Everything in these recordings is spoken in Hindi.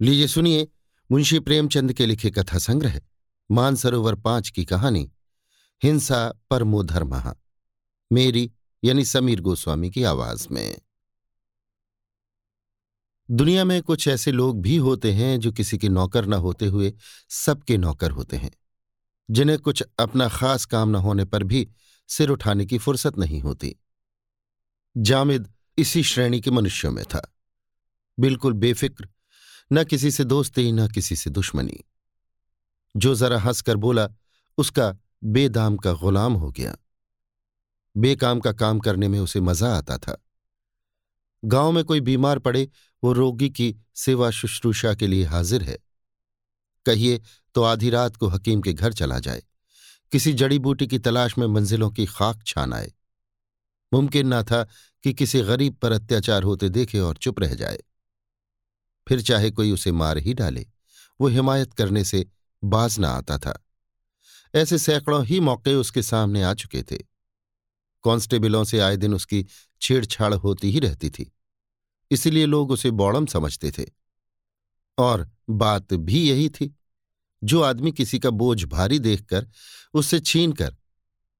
लीजिए सुनिए, मुंशी प्रेमचंद के लिखे कथा संग्रह, मानसरोवर पाँच की कहानी, हिंसा परमो धर्म मेरी, यानी समीर गोस्वामी की आवाज़ में। दुनिया में कुछ ऐसे लोग भी होते हैं जो किसी के नौकर न होते हुए सबके नौकर होते हैं, जिन्हें कुछ अपना खास काम न होने पर भी सिर उठाने की फुर्सत नहीं होती। जामिद इसी श्रेणी के मनुष्यों में था। बिल्कुल बेफिक्र न किसी से दोस्ती, न किसी से दुश्मनी। जो जरा हंसकर बोला, उसका बेदाम का गुलाम हो गया। बेकाम का काम करने में उसे मज़ा आता था। गाँव में कोई बीमार पड़े, वो रोगी की सेवा शुश्रूषा के लिए हाजिर है। कहिए तो आधी रात को हकीम के घर चला जाए। किसी जड़ी बूटी की तलाश में मंजिलों की खाक छान आए। मुमकिन ना था कि किसी गरीब पर अत्याचार होते देखे और चुप रह जाए। फिर चाहे कोई उसे मार ही डाले, वो हिमायत करने से बाज ना आता था। ऐसे सैकड़ों ही मौके उसके सामने आ चुके थे। कांस्टेबलों से आए दिन उसकी छेड़छाड़ होती ही रहती थी, इसलिए लोग उसे बौड़म समझते थे। और बात भी यही थी, जो आदमी किसी का बोझ भारी देखकर उससे छीन कर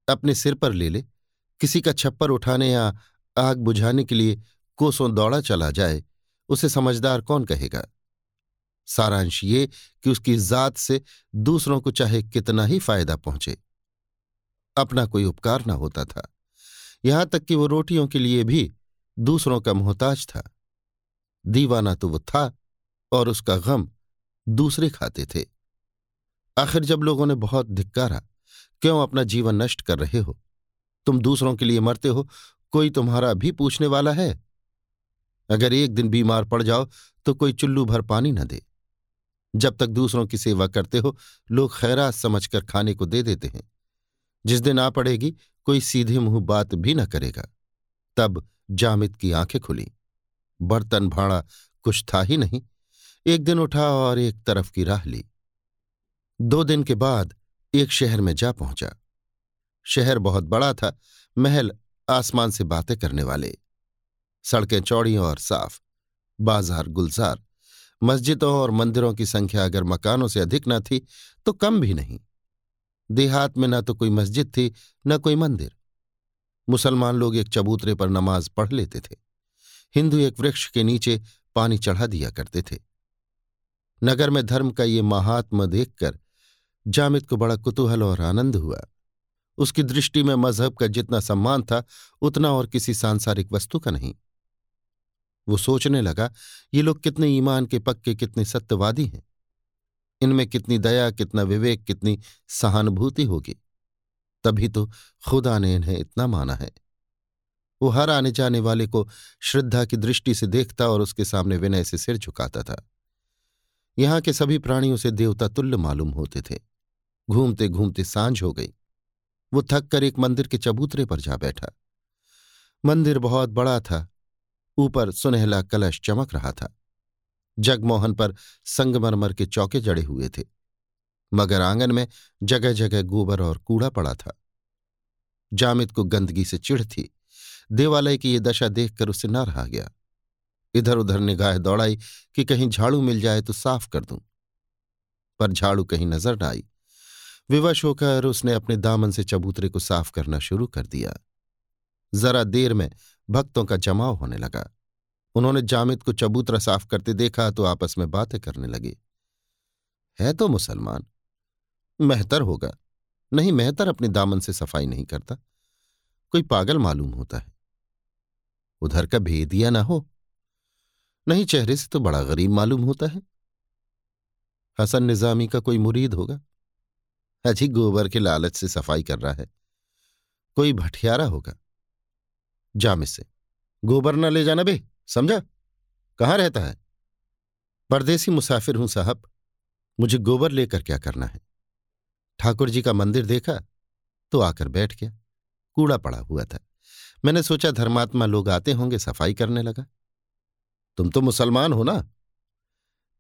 अपने सिर पर ले ले, किसी का छप्पर उठाने या आग बुझाने के लिए कोसों दौड़ा चला जाए उसे समझदार कौन कहेगा? सारांश ये कि उसकी जात से दूसरों को चाहे कितना ही फ़ायदा पहुँचे। अपना कोई उपकार न होता था। यहाँ तक कि वो रोटियों के लिए भी दूसरों का मोहताज था। दीवाना तो वो था और उसका गम दूसरे खाते थे। आखिर जब लोगों ने बहुत धिक्कारा, क्यों अपना जीवन नष्ट कर रहे हो? तुम दूसरों के लिए मरते हो, कोई तुम्हारा भी पूछने वाला है? अगर एक दिन बीमार पड़ जाओ तो कोई चुल्लू भर पानी न दे। जब तक दूसरों की सेवा करते हो, लोग खैरात समझकर खाने को दे देते हैं। जिस दिन आ पड़ेगी, कोई सीधे मुँह बात भी न करेगा। तब जामिद की आँखें खुली। बर्तन भाड़ा कुछ था ही नहीं। एक दिन उठा और एक तरफ़ की राह ली। दो दिन के बाद एक शहर में जा पहुँचा। शहर बहुत बड़ा था, महल आसमान से बातें करने वाले। सड़कें चौड़ी और साफ़। बाज़ार गुलजार। मस्जिदों और मंदिरों की संख्या अगर मकानों से अधिक न थी तो कम भी नहीं। देहात में न तो कोई मस्जिद थी, न कोई मंदिर। मुसलमान लोग एक चबूतरे पर नमाज़ पढ़ लेते थे। हिंदू एक वृक्ष के नीचे पानी चढ़ा दिया करते थे। नगर में धर्म का ये महात्मा देखकर जामिद को बड़ा कुतूहल और आनंद हुआ। उसकी दृष्टि में मज़हब का जितना सम्मान था, उतना और किसी सांसारिक वस्तु का नहीं। वो सोचने लगा, ये लोग कितने ईमान के पक्के, कितने सत्यवादी हैं। इनमें कितनी दया, कितना विवेक, कितनी सहानुभूति होगी। तभी तो खुदा ने इन्हें इतना माना है। वो हर आने जाने वाले को श्रद्धा की दृष्टि से देखता और उसके सामने विनय से सिर झुकाता था। यहाँ के सभी प्राणियों से देवता तुल्य मालूम होते थे। घूमते घूमते साँझ हो गई। वो थक कर एक मंदिर के चबूतरे पर जा बैठा। मंदिर बहुत बड़ा था। ऊपर सुनहला कलश चमक रहा था। जगमोहन पर संगमरमर के चौके जड़े हुए थे, मगर आँगन में जगह जगह गोबर और कूड़ा पड़ा था। जामिद को गंदगी से चिढ़ थी। देवालय की ये दशा देखकर उसे न रहा गया। इधर उधर निगाह दौड़ाई कि कहीं झाड़ू मिल जाए तो साफ़ कर दूँ। पर झाड़ू कहीं नज़र न आई। विवश होकर उसने अपने दामन से चबूतरे को साफ़ करना शुरू कर दिया। जरा देर में भक्तों का जमाव होने लगा। उन्होंने जामिद को चबूतरा साफ़ करते देखा तो आपस में बातें करने लगे। है तो मुसलमान। मेहतर होगा। नहीं, मेहतर अपने दामन से सफ़ाई नहीं करता। कोई पागल मालूम होता है। उधर का भेदिया ना हो? नहीं, चेहरे से तो बड़ा गरीब मालूम होता है। हसन निजामी का कोई मुरीद होगा? अजी गोबर के लालच से सफ़ाई कर रहा है। कोई भटियारा होगा? जामिद से गोबर न ले जाना बे, समझा? कहाँ रहता है? परदेसी मुसाफिर हूँ साहब, मुझे गोबर लेकर क्या करना है? ठाकुर जी का मंदिर देखा तो आकर बैठ गया। कूड़ा पड़ा हुआ था। मैंने सोचा धर्मात्मा लोग आते होंगे, सफ़ाई करने लगा। तुम तो मुसलमान हो ना?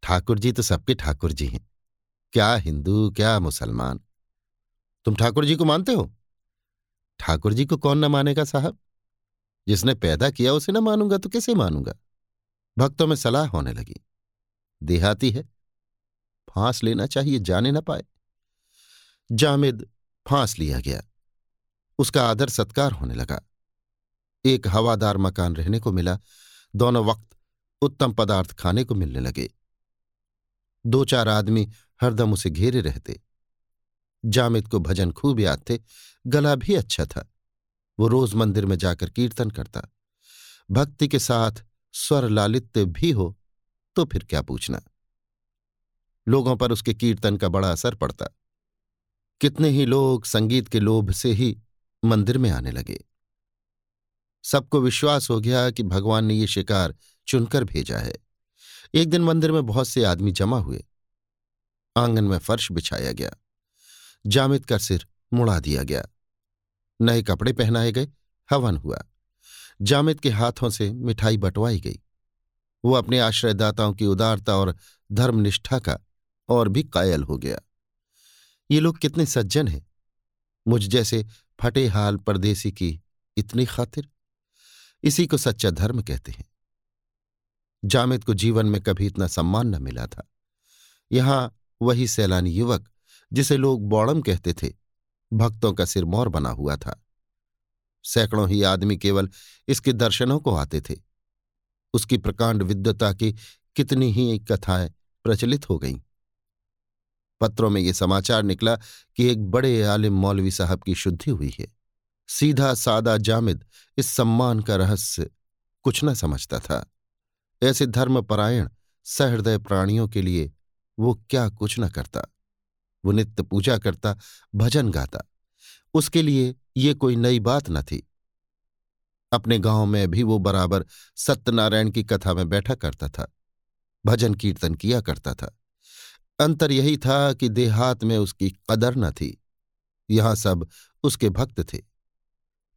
ठाकुर जी तो सबके ठाकुर जी हैं। क्या हिंदू, क्या मुसलमान। तुम ठाकुर जी को मानते हो? ठाकुर जी को कौन न मानेगा साहब? जिसने पैदा किया उसे न मानूँगा तो किसे मानूँगा? भक्तों में सलाह होने लगी। देहाती है। फांस लेना चाहिए, जाने ना पाए। जामिद फांस लिया गया। उसका आदर सत्कार होने लगा। एक हवादार मकान रहने को मिला। दोनों वक्त उत्तम पदार्थ खाने को मिलने लगे। दो चार आदमी हरदम उसे घेरे रहते। जामिद को भजन खूब याद थे। गला भी अच्छा था। वो रोज मंदिर में जाकर कीर्तन करता। भक्ति के साथ स्वर लालित्य भी हो तो फिर क्या पूछना? लोगों पर उसके कीर्तन का बड़ा असर पड़ता। कितने ही लोग संगीत के लोभ से ही मंदिर में आने लगे। सबको विश्वास हो गया कि भगवान ने ये शिकार चुनकर भेजा है। एक दिन मंदिर में बहुत से आदमी जमा हुए। आँगन में फर्श बिछाया गया। जामिद का सिर मुड़ा दिया गया। नए कपड़े पहनाए गए, हवन हुआ। जामिद के हाथों से मिठाई बंटवाई गई। वो अपने आश्रयदाताओं की उदारता और धर्मनिष्ठा का और भी कायल हो गया। ये लोग कितने सज्जन हैं। मुझ जैसे फटे हाल परदेसी की इतनी खातिर। इसी को सच्चा धर्म कहते हैं। जामिद को जीवन में कभी इतना सम्मान न मिला था। यहाँ वही सैलानी युवक, जिसे लोग बौड़म कहते थे भक्तों का सिरमौर बना हुआ था। सैकड़ों ही आदमी केवल इसके दर्शनों को आते थे। उसकी प्रकांड विद्वता की कितनी ही कथाएँ प्रचलित हो गईं। पत्रों में ये समाचार निकला कि एक बड़े आलिम मौलवी साहब की शुद्धि हुई है। सीधा सादा जामिद इस सम्मान का रहस्य कुछ न समझता था। ऐसे धर्मपरायण सहृदय प्राणियों के लिए वो क्या कुछ न करता। वो नित्य पूजा करता, भजन गाता। उसके लिए ये कोई नई बात न थी। अपने गाँव में भी वो बराबर सत्यनारायण की कथा में बैठा करता था, भजन कीर्तन किया करता था। अंतर यही था कि देहात में उसकी कदर न थी। यहाँ सब उसके भक्त थे।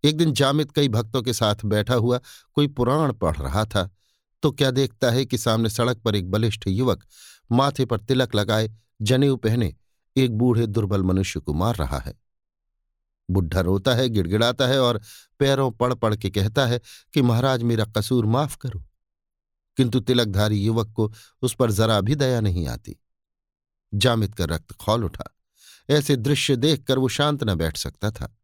एक दिन जामित कई भक्तों के साथ बैठा हुआ कोई पुराण पढ़ रहा था तो क्या देखता है कि सामने सड़क पर एक बलिष्ठ युवक माथे पर तिलक लगाए जनेऊ पहने एक बूढ़े दुर्बल मनुष्य को मार रहा है। बुढ़ा रोता है, गिड़गिड़ाता है और पैरों पड़ पड़ के कहता है कि, महाराज, मेरा कसूर माफ़ करो। किंतु तिलकधारी युवक को उस पर जरा भी दया नहीं आती। जामित का रक्त खौल उठा। ऐसे दृश्य देखकर वो शांत न बैठ सकता था।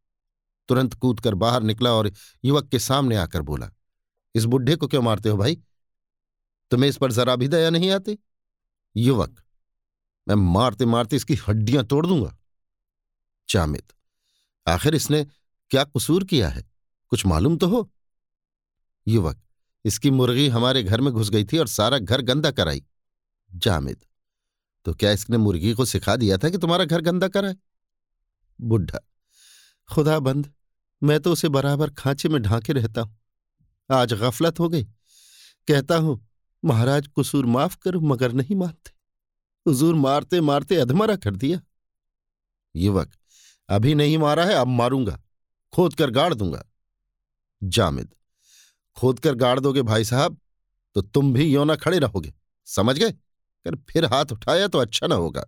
तुरंत कूदकर बाहर निकला और युवक के सामने आकर बोला, इस बुढ़े को क्यों मारते हो भाई? तुम्हें इस पर जरा भी दया नहीं आती? युवक मैं मारते मारते इसकी हड्डियाँ तोड़ दूँगा। जामिद आखिर इसने क्या कसूर किया है? कुछ मालूम तो हो? युवक, इसकी मुर्गी हमारे घर में घुस गई थी और सारा घर गंदा कराई। जामिद तो क्या इसने मुर्गी को सिखा दिया था कि तुम्हारा घर गंदा कराए? बुढ़ा, खुदा बंद, मैं तो उसे बराबर खांचे में ढांके रहता हूँ। आज गफलत हो गई। कहता हूँ, महाराज कसूर माफ़ करो, मगर नहीं मानते। हुजूर मारते मारते अधमरा कर दिया। युवक, अभी नहीं मारा है, अब मारूँगा। खोद कर गाड़ दूँगा। जामिद, खोद कर गाड़ दोगे भाई साहब तो तुम भी योना खड़े रहोगे। समझ गए? कर फिर हाथ उठाया तो अच्छा ना होगा।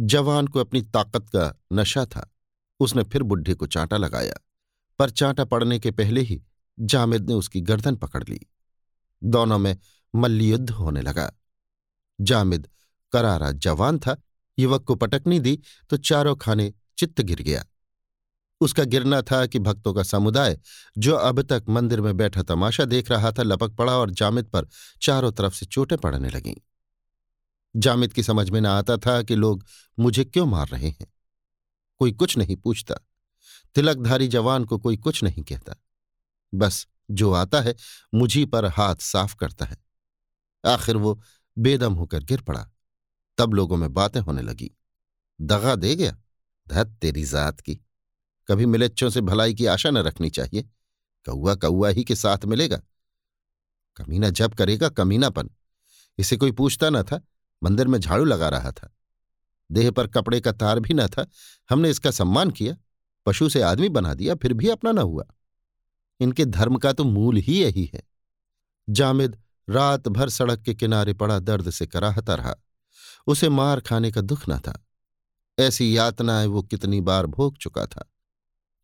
जवान को अपनी ताकत का नशा था। उसने फिर बुढ़े को चांटा लगाया। पर चांटा पड़ने के पहले ही जामिद ने उसकी गर्दन पकड़ ली। दोनों में मल्लयुद्ध होने लगा। जामिद करारा जवान था, युवक को पटकनी दी तो चारों खाने चित्त गिर गया। उसका गिरना था कि भक्तों का समुदाय, जो अब तक मंदिर में बैठा तमाशा देख रहा था, लपक पड़ा और जामिद पर चारों तरफ़ से चोटें पड़ने लगीं। जामिद की समझ में न आता था कि लोग मुझे क्यों मार रहे हैं। कोई कुछ नहीं पूछता। तिलकधारी जवान को कोई कुछ नहीं कहता। बस जो आता है, मुझी पर हाथ साफ़ करता है। आखिर वो बेदम होकर गिर पड़ा। तब लोगों में बातें होने लगी। दगा दे गया, धत तेरी जात की। कभी मिलेच्चों से भलाई की आशा न रखनी चाहिए। कौआ कौआ ही के साथ मिलेगा। कमीना जब करेगा, कमीनापन। इसे कोई पूछता न था, मंदिर में झाड़ू लगा रहा था। देह पर कपड़े का तार भी न था। हमने इसका सम्मान किया, पशु से आदमी बना दिया, फिर भी अपना न हुआ। इनके धर्म का तो मूल ही यही है। जामिद रात भर सड़क के किनारे पड़ा दर्द से कराहता रहा। उसे मार खाने का दुख न था। ऐसी यातनाएँ वो कितनी बार भोग चुका था।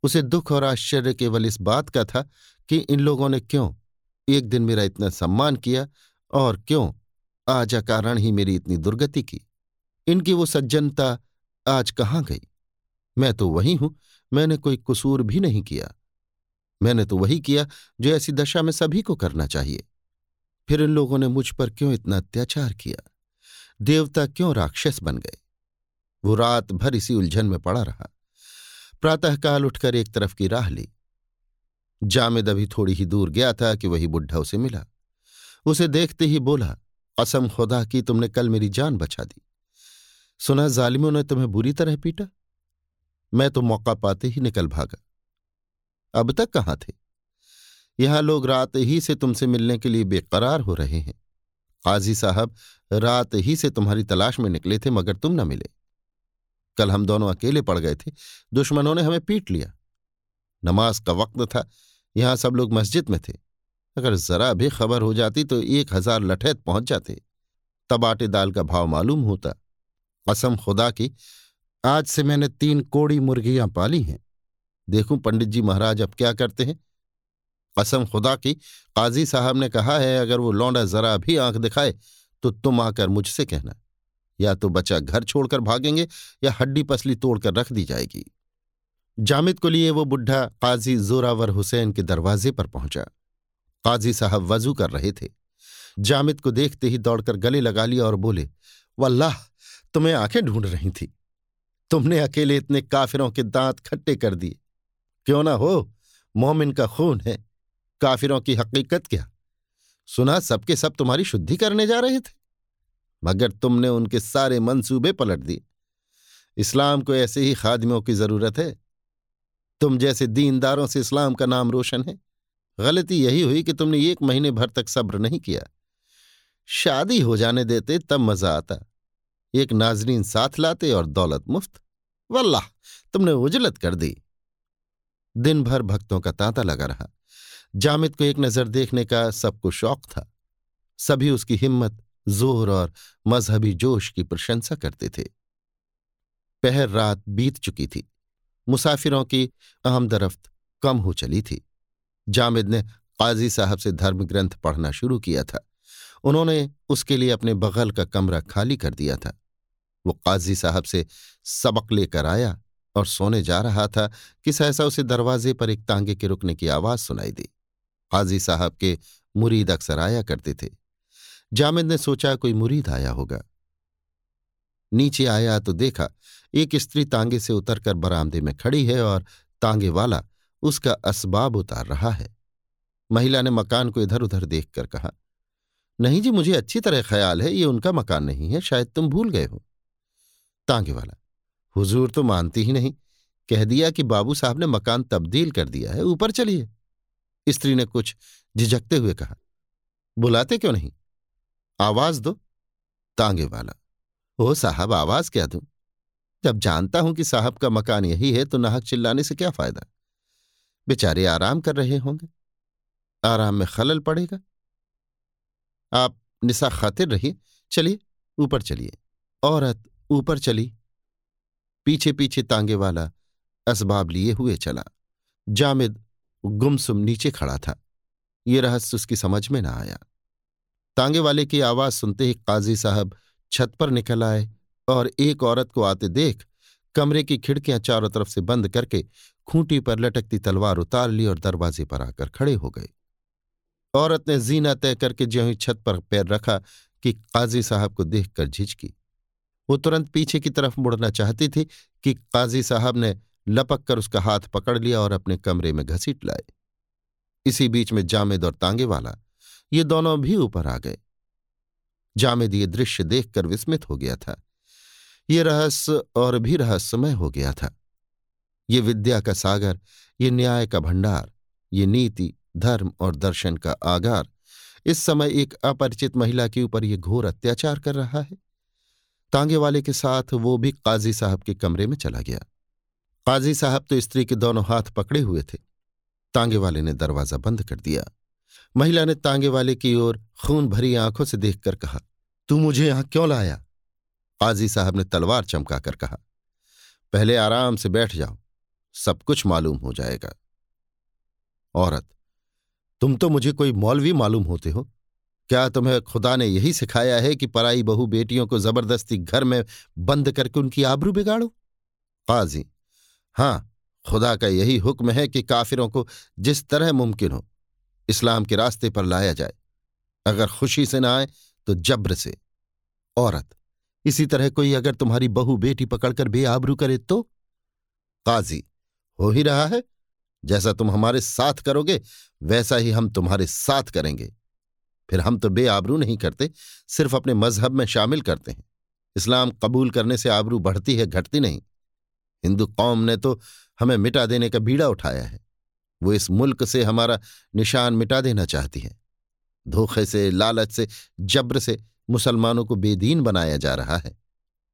उसे दुख और आश्चर्य केवल इस बात का था कि इन लोगों ने क्यों एक दिन मेरा इतना सम्मान किया और क्यों आज अकारण ही मेरी इतनी दुर्गति की। इनकी वो सज्जनता आज कहाँ गई? मैं तो वही हूँ, मैंने कोई कसूर भी नहीं किया। मैंने तो वही किया जो ऐसी दशा में सभी को करना चाहिए। फिर इन लोगों ने मुझ पर क्यों इतना अत्याचार किया? देवता क्यों राक्षस बन गए? वो रात भर इसी उलझन में पड़ा रहा। प्रातःकाल उठकर एक तरफ़ की राह ली। जामिद अभी थोड़ी ही दूर गया था कि वही बुढ़ा उसे मिला। उसे देखते ही बोला असम खुदा की तुमने कल मेरी जान बचा दी। सुना जालिमों ने तुम्हें बुरी तरह पीटा? मैं तो मौका पाते ही निकल भागा। अब तक कहाँ थे? यहाँ लोग रात ही से तुमसे मिलने के लिए बेकरार हो रहे हैं। काजी साहब रात ही से तुम्हारी तलाश में निकले थे, मगर तुम न मिले। कल हम दोनों अकेले पड़ गए थे। दुश्मनों ने हमें पीट लिया। नमाज़ का वक्त था। यहाँ सब लोग मस्जिद में थे। अगर जरा भी खबर हो जाती तो एक हज़ार लठैत पहुँच जाते। तब आटे दाल का भाव मालूम होता। कसम खुदा की, आज से मैंने तीन कोड़ी मुर्गियाँ पाली हैं। देखूँ पंडित जी महाराज अब क्या करते हैं। कसम खुदा की, काजी साहब ने कहा है, अगर वो लौंडा जरा भी आँख दिखाए तो तुम आकर मुझसे कहना। या तो बच्चा घर छोड़कर भागेंगे, या हड्डी पसली तोड़कर रख दी जाएगी। जामिद को लिए वो बुढ़ा काजी जोरावर हुसैन के दरवाजे पर पहुँचा। काजी साहब वज़ू कर रहे थे। जामिद को देखते ही दौड़कर गले लगा लिया और बोले, वल्लाह, तुम्हें आँखें ढूंढ रही थी। तुमने अकेले इतने काफिरों के दांत खट्टे कर दिए। क्यों ना हो, मोमिन का खून है। काफिरों की हकीकत क्या? सुना सबके सब तुम्हारी शुद्धि करने जा रहे थे। मगर तुमने उनके सारे मंसूबे पलट दिए। इस्लाम को ऐसे ही खादमियों की ज़रूरत है। तुम जैसे दीनदारों से इस्लाम का नाम रोशन है। गलती यही हुई कि तुमने एक महीने भर तक सब्र नहीं किया। शादी हो जाने देते तब मज़ा आता। एक नाजरीन साथ लाते और दौलत मुफ़्त। वल्लाह, तुमने उजलत कर दी। दिन भर भक्तों का तांता लगा रहा। जामिद को एक नज़र देखने का सबको शौक था। सभी उसकी हिम्मत, ज़ोर और मजहबी जोश की प्रशंसा करते थे। पहर रात बीत चुकी थी। मुसाफिरों की आमदरफ्त कम हो चली थी। जामिद ने काजी साहब से धर्म ग्रंथ पढ़ना शुरू किया था। उन्होंने उसके लिए अपने बगल का कमरा खाली कर दिया था। वो काजी साहब से सबक लेकर आया और सोने जा रहा था कि सहसा उसे दरवाजे पर एक तांगे के रुकने की आवाज़ सुनाई दी। काजी साहब के मुरीद अक्सर आया करते थे। जामिद ने सोचा कोई मुरीद आया होगा। नीचे आया तो देखा, एक स्त्री तांगे से उतरकर बरामदे में खड़ी है और तांगे वाला उसका असबाब उतार रहा है। महिला ने मकान को इधर उधर देखकर कहा, नहीं जी, मुझे अच्छी तरह ख्याल है, ये उनका मकान नहीं है, शायद तुम भूल गए हो। तांगे वाला, हुजूर तो मानती ही नहीं। कह दिया कि बाबू साहब ने मकान तब्दील कर दिया है, ऊपर चलिए। स्त्री ने कुछ झिझकते हुए कहा, बुलाते क्यों नहीं? आवाज़ दो, तांगे वाला। ओ साहब, आवाज़ क्या दूँ? जब जानता हूँ कि साहब का मकान यही है तो नाहक चिल्लाने से क्या फ़ायदा? बेचारे आराम कर रहे होंगे। आराम में खलल पड़ेगा। आप निशा खातिर रहिए। चलिए, ऊपर चलिए। औरत ऊपर चली। पीछे पीछे तांगे वाला असबाब लिए हुए चला। जामिद गुमसुम नीचे खड़ा था। ये रहस्य उसकी समझ में न आया। तांगे वाले की आवाज़ सुनते ही काजी साहब छत पर निकल आए और एक औरत को आते देख कमरे की खिड़कियाँ चारों तरफ़ से बंद करके खूंटी पर लटकती तलवार उतार ली और दरवाजे पर आकर खड़े हो गए। औरत ने जीना तय करके ज्यों ही छत पर पैर रखा कि काजी साहब को देखकर झिझकी। वो तुरंत पीछे की तरफ़ मुड़ना चाहती थी कि काजी साहब ने लपक कर उसका हाथ पकड़ लिया और अपने कमरे में घसीट लाए। इसी बीच में जामिद और तांगे वाला, ये दोनों भी ऊपर आ गए। जामिद ये दृश्य देखकर विस्मित हो गया था। ये रहस्य और भी रहस्यमय हो गया था। ये विद्या का सागर, ये न्याय का भंडार, ये नीति, धर्म और दर्शन का आगार, इस समय एक अपरिचित महिला के ऊपर ये घोर अत्याचार कर रहा है। तांगे वाले के साथ वो भी काजी साहब के कमरे में चला गया। काजी साहब तो स्त्री के दोनों हाथ पकड़े हुए थे। तांगे वाले ने दरवाज़ा बंद कर दिया। महिला ने तांगे वाले की ओर खून भरी आँखों से देखकर कहा, तू मुझे यहाँ क्यों लाया? काजी साहब ने तलवार चमकाकर कहा, पहले आराम से बैठ जाओ, सब कुछ मालूम हो जाएगा। औरत, तुम तो मुझे कोई मौलवी मालूम होते हो। क्या तुम्हें खुदा ने यही सिखाया है कि पराई बहु बेटियों को ज़बरदस्ती घर में बंद करके उनकी आबरू बिगाड़ो? काजी हाँ, खुदा का यही हुक्म है कि काफिरों को जिस तरह मुमकिन हो, इस्लाम के रास्ते पर लाया जाए। अगर खुशी से ना आए तो जब्र से। औरत, इसी तरह कोई अगर तुम्हारी बहु बेटी पकड़कर बेआबरू करे तो? काजी, हो ही रहा है। जैसा तुम हमारे साथ करोगे, वैसा ही हम तुम्हारे साथ करेंगे। फिर हम तो बेआबरू नहीं करते, सिर्फ़ अपने मज़हब में शामिल करते हैं। इस्लाम कबूल करने से आबरू बढ़ती है, घटती नहीं। हिंदू कौम ने तो हमें मिटा देने का बीड़ा उठाया है। वो इस मुल्क से हमारा निशान मिटा देना चाहती है। धोखे से, लालच से, जब्र से मुसलमानों को बेदीन बनाया जा रहा है।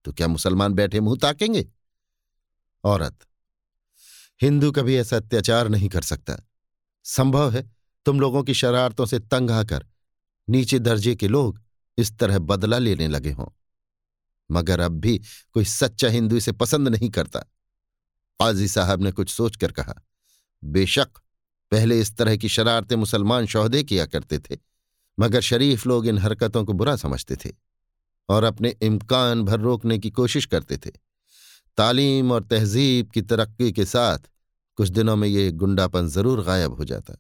तो क्या मुसलमान बैठे मुँह ताकेंगे? औरत, हिंदू कभी ऐसा अत्याचार नहीं कर सकता। संभव है तुम लोगों की शरारतों से तंग आकर नीचे दर्जे के लोग इस तरह बदला लेने लगे हों। मगर अब भी कोई सच्चा हिंदू इसे पसंद नहीं करता। काजी साहब ने कुछ सोचकर कहा, बेशक, पहले इस तरह की शरारतें मुसलमान शौहदे किया करते थे, मगर शरीफ लोग इन हरकतों को बुरा समझते थे और अपने इम्कान भर रोकने की कोशिश करते थे। तालीम और तहजीब की तरक्की के साथ कुछ दिनों में ये गुंडापन ज़रूर गायब हो जाता।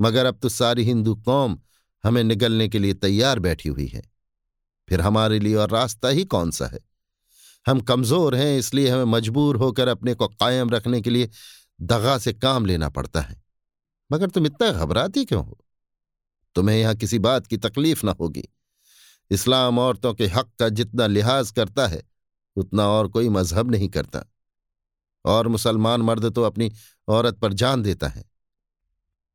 मगर अब तो सारी हिंदू कौम हमें निगलने के लिए तैयार बैठी हुई है। फिर हमारे लिए और रास्ता ही कौन सा है? हम कमज़ोर हैं, इसलिए हमें मजबूर होकर अपने को कायम रखने के लिए दगा से काम लेना पड़ता है। मगर तुम इतना घबराती क्यों हो? तुम्हें यहाँ किसी बात की तकलीफ़ ना होगी। इस्लाम औरतों के हक का जितना लिहाज करता है, उतना और कोई मज़हब नहीं करता। और मुसलमान मर्द तो अपनी औरत पर जान देता है।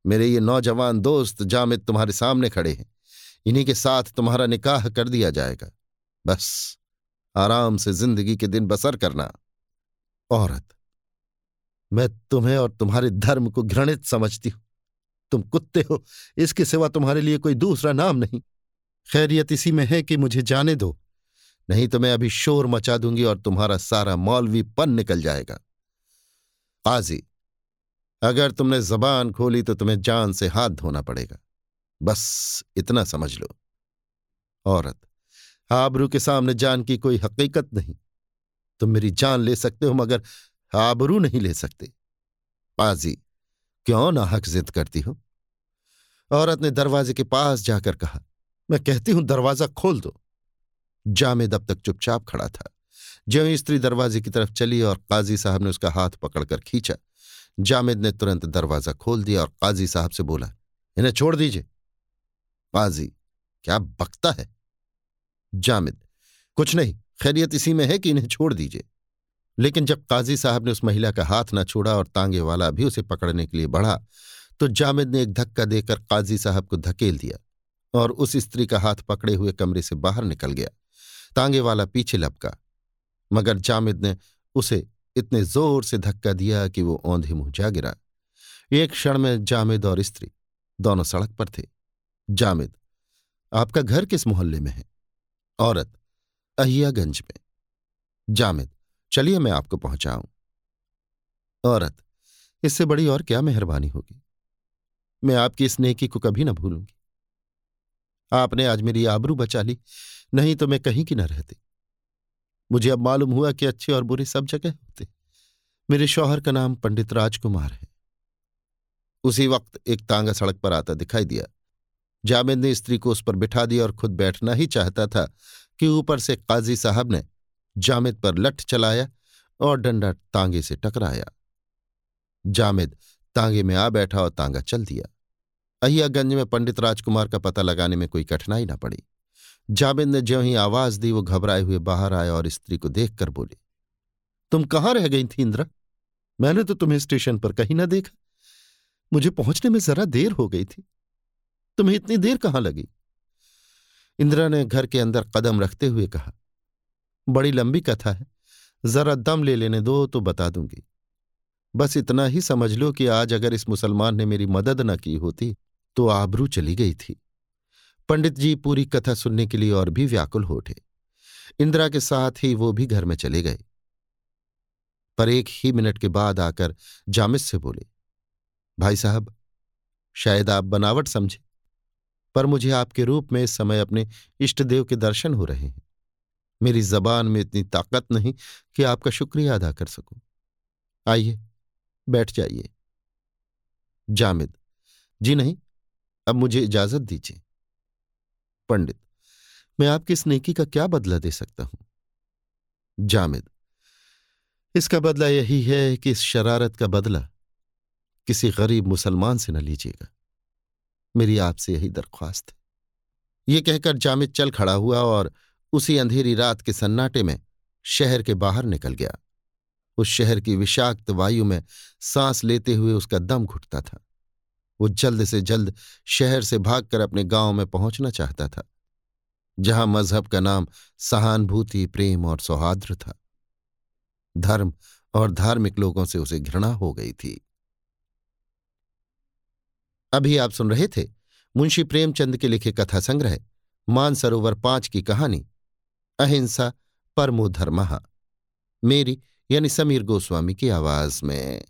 मेरे ये नौजवान दोस्त जामिद तुम्हारे सामने खड़े हैं। इन्हीं के साथ तुम्हारा निकाह कर दिया जाएगा। बस। आराम से ज़िंदगी के दिन बसर करना। औरत, मैं तुम्हें और तुम्हारे धर्म को घृणित समझती हूँ। तुम कुत्ते हो, इसके सिवा तुम्हारे लिए कोई दूसरा नाम नहीं। खैरियत इसी में है कि मुझे जाने दो, नहीं तो मैं अभी शोर मचा दूँगी और तुम्हारा सारा मौलवी पन निकल जाएगा। काजी, अगर तुमने जबान खोली तो तुम्हें जान से हाथ धोना पड़ेगा। बस इतना समझ लो। औरत आबरू के सामने जान की कोई हकीकत नहीं। तुम मेरी जान ले सकते हो, मगर आबरू नहीं ले सकते। पाजी, क्यों ना हक जिद करती हो? औरत ने दरवाजे के पास जाकर कहा, मैं कहती हूँ, दरवाज़ा खोल दो। जामेद अब तक चुपचाप खड़ा था। ज्यों स्त्री दरवाजे की तरफ़ चली और काजी साहब ने उसका हाथ पकड़कर खींचा, जामिद ने तुरंत दरवाज़ा खोल दिया और काजी साहब से बोला, इन्हें छोड़ दीजिए। काजी क्या बकता है? जामिद, कुछ नहीं, खैरियत इसी में है कि इन्हें छोड़ दीजिए। लेकिन जब काजी साहब ने उस महिला का हाथ न छोड़ा और तांगे वाला भी उसे पकड़ने के लिए बढ़ा तो जामिद ने एक धक्का देकर काजी साहब को धकेल दिया और उस स्त्री का हाथ पकड़े हुए कमरे से बाहर निकल गया। तांगे वाला पीछे लपका, मगर जामिद ने उसे इतने ज़ोर से धक्का दिया कि वो औंधे मुँह जा गिरा। एक क्षण में जामिद और स्त्री दोनों सड़क पर थे। जामिद, आपका घर किस मोहल्ले में है? औरत, अहियागंज में। जामिद, चलिए मैं आपको पहुंचाऊं। औरत, इससे बड़ी और क्या मेहरबानी होगी? मैं आपकी इस नेकी को कभी ना भूलूँगी। आपने आज मेरी आबरू बचा ली, नहीं तो मैं कहीं की ना रहती। मुझे अब मालूम हुआ कि अच्छे और बुरे सब जगह होते। मेरे शौहर का नाम पंडित राजकुमार है। उसी वक्त एक तांगा सड़क पर आता दिखाई दिया। जामिद ने स्त्री को उस पर बिठा दिया और खुद बैठना ही चाहता था कि ऊपर से काजी साहब ने जामिद पर लठ चलाया और डंडा तांगे से टकराया। जामिद तांगे में आ बैठा और तांगा चल दिया। अहियागंज में पंडित राजकुमार का पता लगाने में कोई कठिनाई न पड़ी। जाबिद ने ज्यों ही आवाज़ दी, वो घबराए हुए बाहर आया और स्त्री को देखकर बोले, तुम कहाँ रह गई थी इंद्रा? मैंने तो तुम्हें स्टेशन पर कहीं ना देखा। मुझे पहुँचने में जरा देर हो गई थी। तुम्हें इतनी देर कहाँ लगी? इंदिरा ने घर के अंदर कदम रखते हुए कहा, बड़ी लंबी कथा है, जरा दम ले लेने दो तो बता दूँगी। बस इतना ही समझ लो कि आज अगर इस मुसलमान ने मेरी मदद न की होती तो आबरू चली गई थी। पंडित जी पूरी कथा सुनने के लिए और भी व्याकुल हो उठे। इंदिरा के साथ ही वो भी घर में चले गए। पर एक ही मिनट के बाद आकर जामिद से बोले, भाई साहब, शायद आप बनावट समझे। पर मुझे आपके रूप में इस समय अपने इष्टदेव के दर्शन हो रहे हैं। मेरी जबान में इतनी ताकत नहीं कि आपका शुक्रिया अदा कर सकूँ। आइए, बैठ जाइए। जामिद, जी नहीं, अब मुझे इजाज़त दीजिए। पंडित, मैं आपकी इस नेकी का क्या बदला दे सकता हूँ? जामिद, इसका बदला यही है कि इस शरारत का बदला किसी गरीब मुसलमान से न लीजिएगा। मेरी आपसे यही दरख्वास्त है। ये कहकर जामिद चल खड़ा हुआ और उसी अंधेरी रात के सन्नाटे में शहर के बाहर निकल गया। उस शहर की विषाक्त वायु में सांस लेते हुए उसका दम घुटता था। वो जल्द से जल्द शहर से भागकर अपने गाँव में पहुँचना चाहता था, जहाँ मज़हब का नाम सहानुभूति, प्रेम और सौहार्द्र था। धर्म और धार्मिक लोगों से उसे घृणा हो गई थी। अभी आप सुन रहे थे मुंशी प्रेमचंद के लिखे कथा संग्रह, मानसरोवर पाँच की कहानी, अहिंसा परमो धर्म मेरी यानी समीर गोस्वामी की आवाज़ में।